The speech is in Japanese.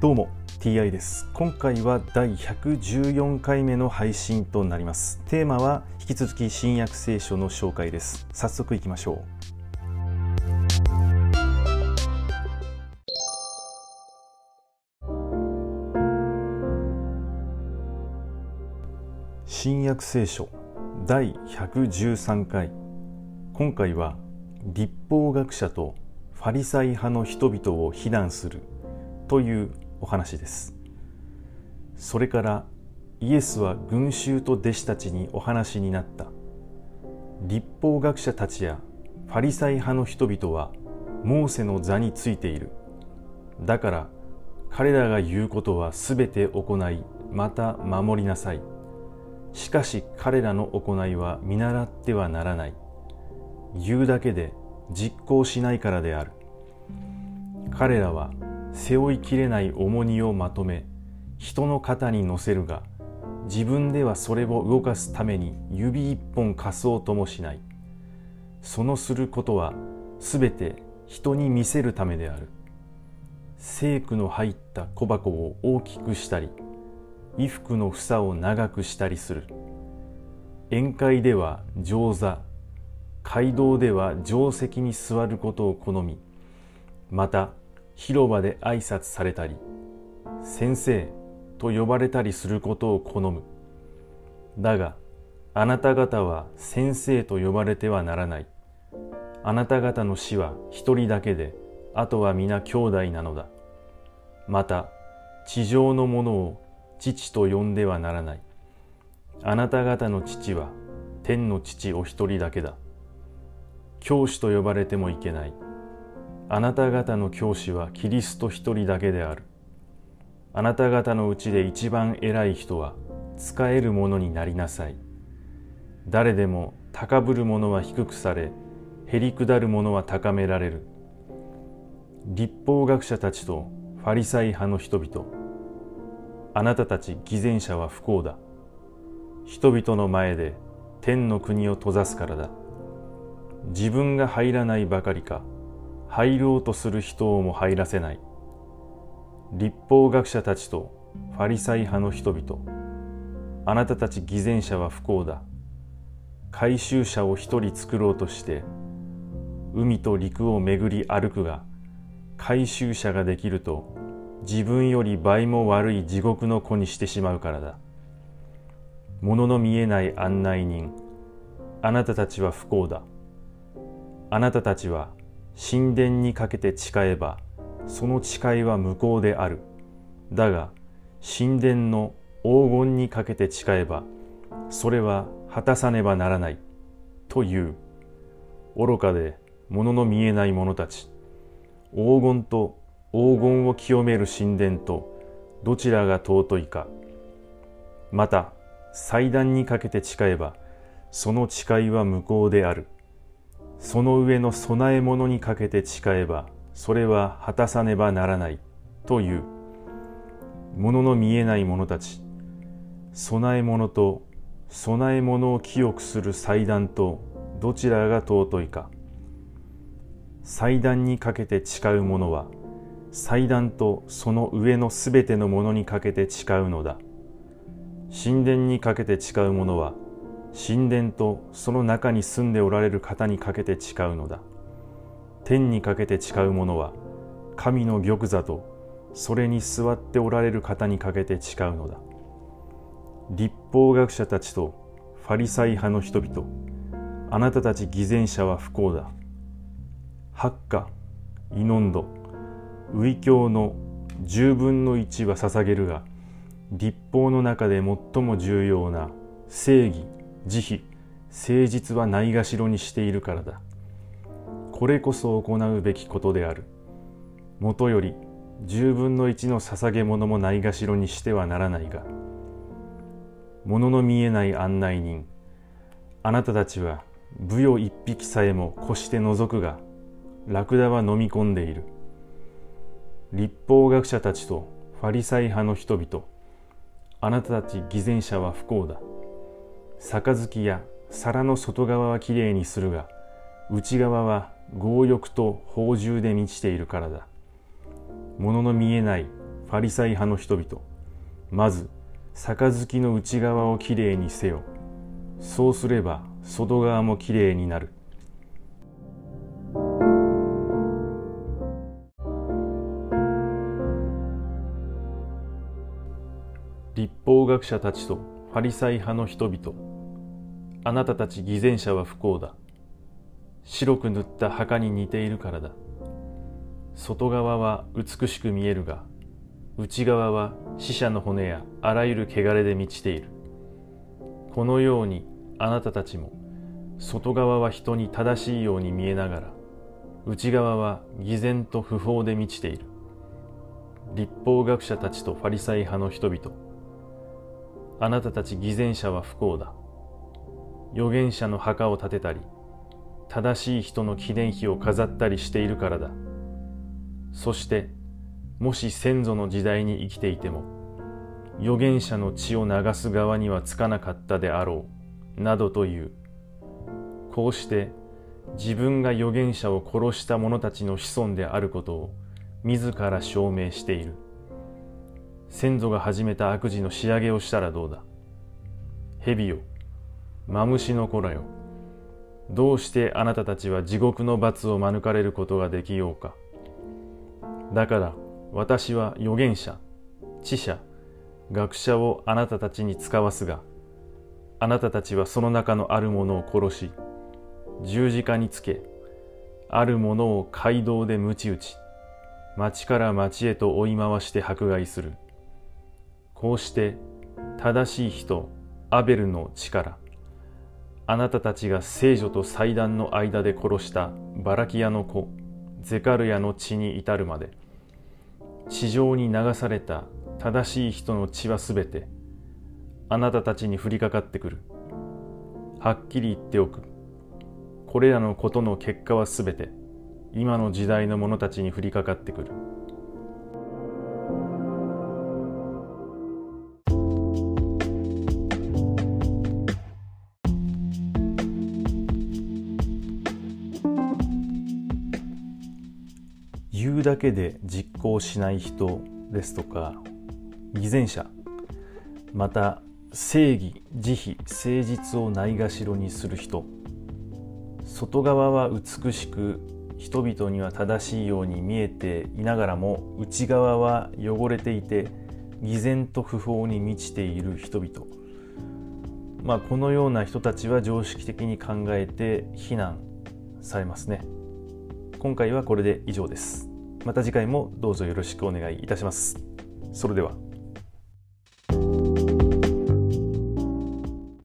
どうも TI です。今回は第114回目の配信となります。テーマは引き続き新約聖書の紹介です。早速いきましょう。新約聖書第113回。今回は立法学者とファリサイ派の人々を非難するというお話です。それからイエスは群衆と弟子たちにお話になった。立法学者たちやファリサイ派の人々はモーセの座についている。だから彼らが言うことはすべて行いまた守りなさい。しかし彼らの行いは見習ってはならない。言うだけで実行しないからである。彼らは背負いきれない重荷をまとめ人の肩に乗せるが自分ではそれを動かすために指一本貸そうともしない。そのすることはすべて人に見せるためである。聖句の入った小箱を大きくしたり衣服の房を長くしたりする。宴会では上座街道では定石に座ることを好みまた広場で挨拶されたり先生と呼ばれたりすることを好む。だがあなた方は先生と呼ばれてはならない。あなた方の死は一人だけであとは皆兄弟なのだ。また地上のものを父と呼んではならない。あなた方の父は天の父お一人だけだ。教師と呼ばれてもいけない。あなた方の教師はキリスト一人だけである。あなた方のうちで一番偉い人は使えるものになりなさい。誰でも高ぶる者は低くされ、へりくだる者は高められる。立法学者たちとファリサイ派の人々。あなたたち偽善者は不幸だ。人々の前で天の国を閉ざすからだ。自分が入らないばかりか。入ろうとする人をも入らせない。立法学者たちとファリサイ派の人々。あなたたち偽善者は不幸だ。回収者を一人作ろうとして海と陸を巡り歩くが回収者ができると自分より倍も悪い地獄の子にしてしまうからだ。物の見えない案内人あなたたちは不幸だ。あなたたちは神殿にかけて誓えばその誓いは無効である。だが神殿の黄金にかけて誓えばそれは果たさねばならないという。愚かで物の見えない者たち。黄金と黄金を清める神殿とどちらが尊いか。また祭壇にかけて誓えばその誓いは無効である。その上の供え物にかけて誓えばそれは果たさねばならないという。物の見えない者たち供え物と供え物を清くする祭壇とどちらが尊いか。祭壇にかけて誓う者は祭壇とその上のすべてのものにかけて誓うのだ。神殿にかけて誓う者は神殿とその中に住んでおられる方にかけて誓うのだ。天にかけて誓う者は神の玉座とそれに座っておられる方にかけて誓うのだ。立法学者たちとファリサイ派の人々あなたたち偽善者は不幸だ。八花イノンドウイ教の十分の一は捧げるが立法の中で最も重要な正義慈悲誠実はないがしろにしているからだ。これこそ行うべきことである。もとより十分の一の捧げ物もないがしろにしてはならないが。物の見えない案内人あなたたちは武よ一匹さえも越して覗くがラクダは飲み込んでいる。立法学者たちとファリサイ派の人々あなたたち偽善者は不幸だ。杯や皿の外側はきれいにするが内側は強欲と放縦で満ちているからだ。物の見えないファリサイ派の人々まず杯の内側をきれいにせよ。そうすれば外側もきれいになる。立法学者たちとファリサイ派の人々。あなたたち偽善者は不幸だ。白く塗った墓に似ているからだ。外側は美しく見えるが内側は死者の骨やあらゆる汚れで満ちている。このようにあなたたちも外側は人に正しいように見えながら内側は偽善と不法で満ちている。立法学者たちとファリサイ派の人々あなたたち偽善者は不幸だ。預言者の墓を建てたり正しい人の記念碑を飾ったりしているからだ。そしてもし先祖の時代に生きていても預言者の血を流す側にはつかなかったであろうなどというこうして自分が預言者を殺した者たちの子孫であることを自ら証明している。先祖が始めた悪事の仕上げをしたらどうだ？蛇よマムシの子らよどうしてあなたたちは地獄の罰を免れることができようかだから私は預言者、知者、学者をあなたたちに使わすが、あなたたちはその中のあるものを殺し、十字架につけ、あるものを街道で鞭打ち、町から町へと追い回して迫害する。こうして正しい人、アベルの力、あなたたちが聖女と祭壇の間で殺したバラキアの子、ゼカルヤの血に至るまで、地上に流された正しい人の血はすべてあなたたちに降りかかってくる。はっきり言っておく。これらのことの結果はすべて今の時代の者たちに降りかかってくる。言うだけで実行しない人ですとか偽善者また正義慈悲誠実をないがしろにする人。外側は美しく人々には正しいように見えていながらも内側は汚れていて偽善と不法に満ちている人々。まあこのような人たちは常識的に考えて非難されますね。今回はこれで以上です。また次回もどうぞよろしくお願いいたします。それでは。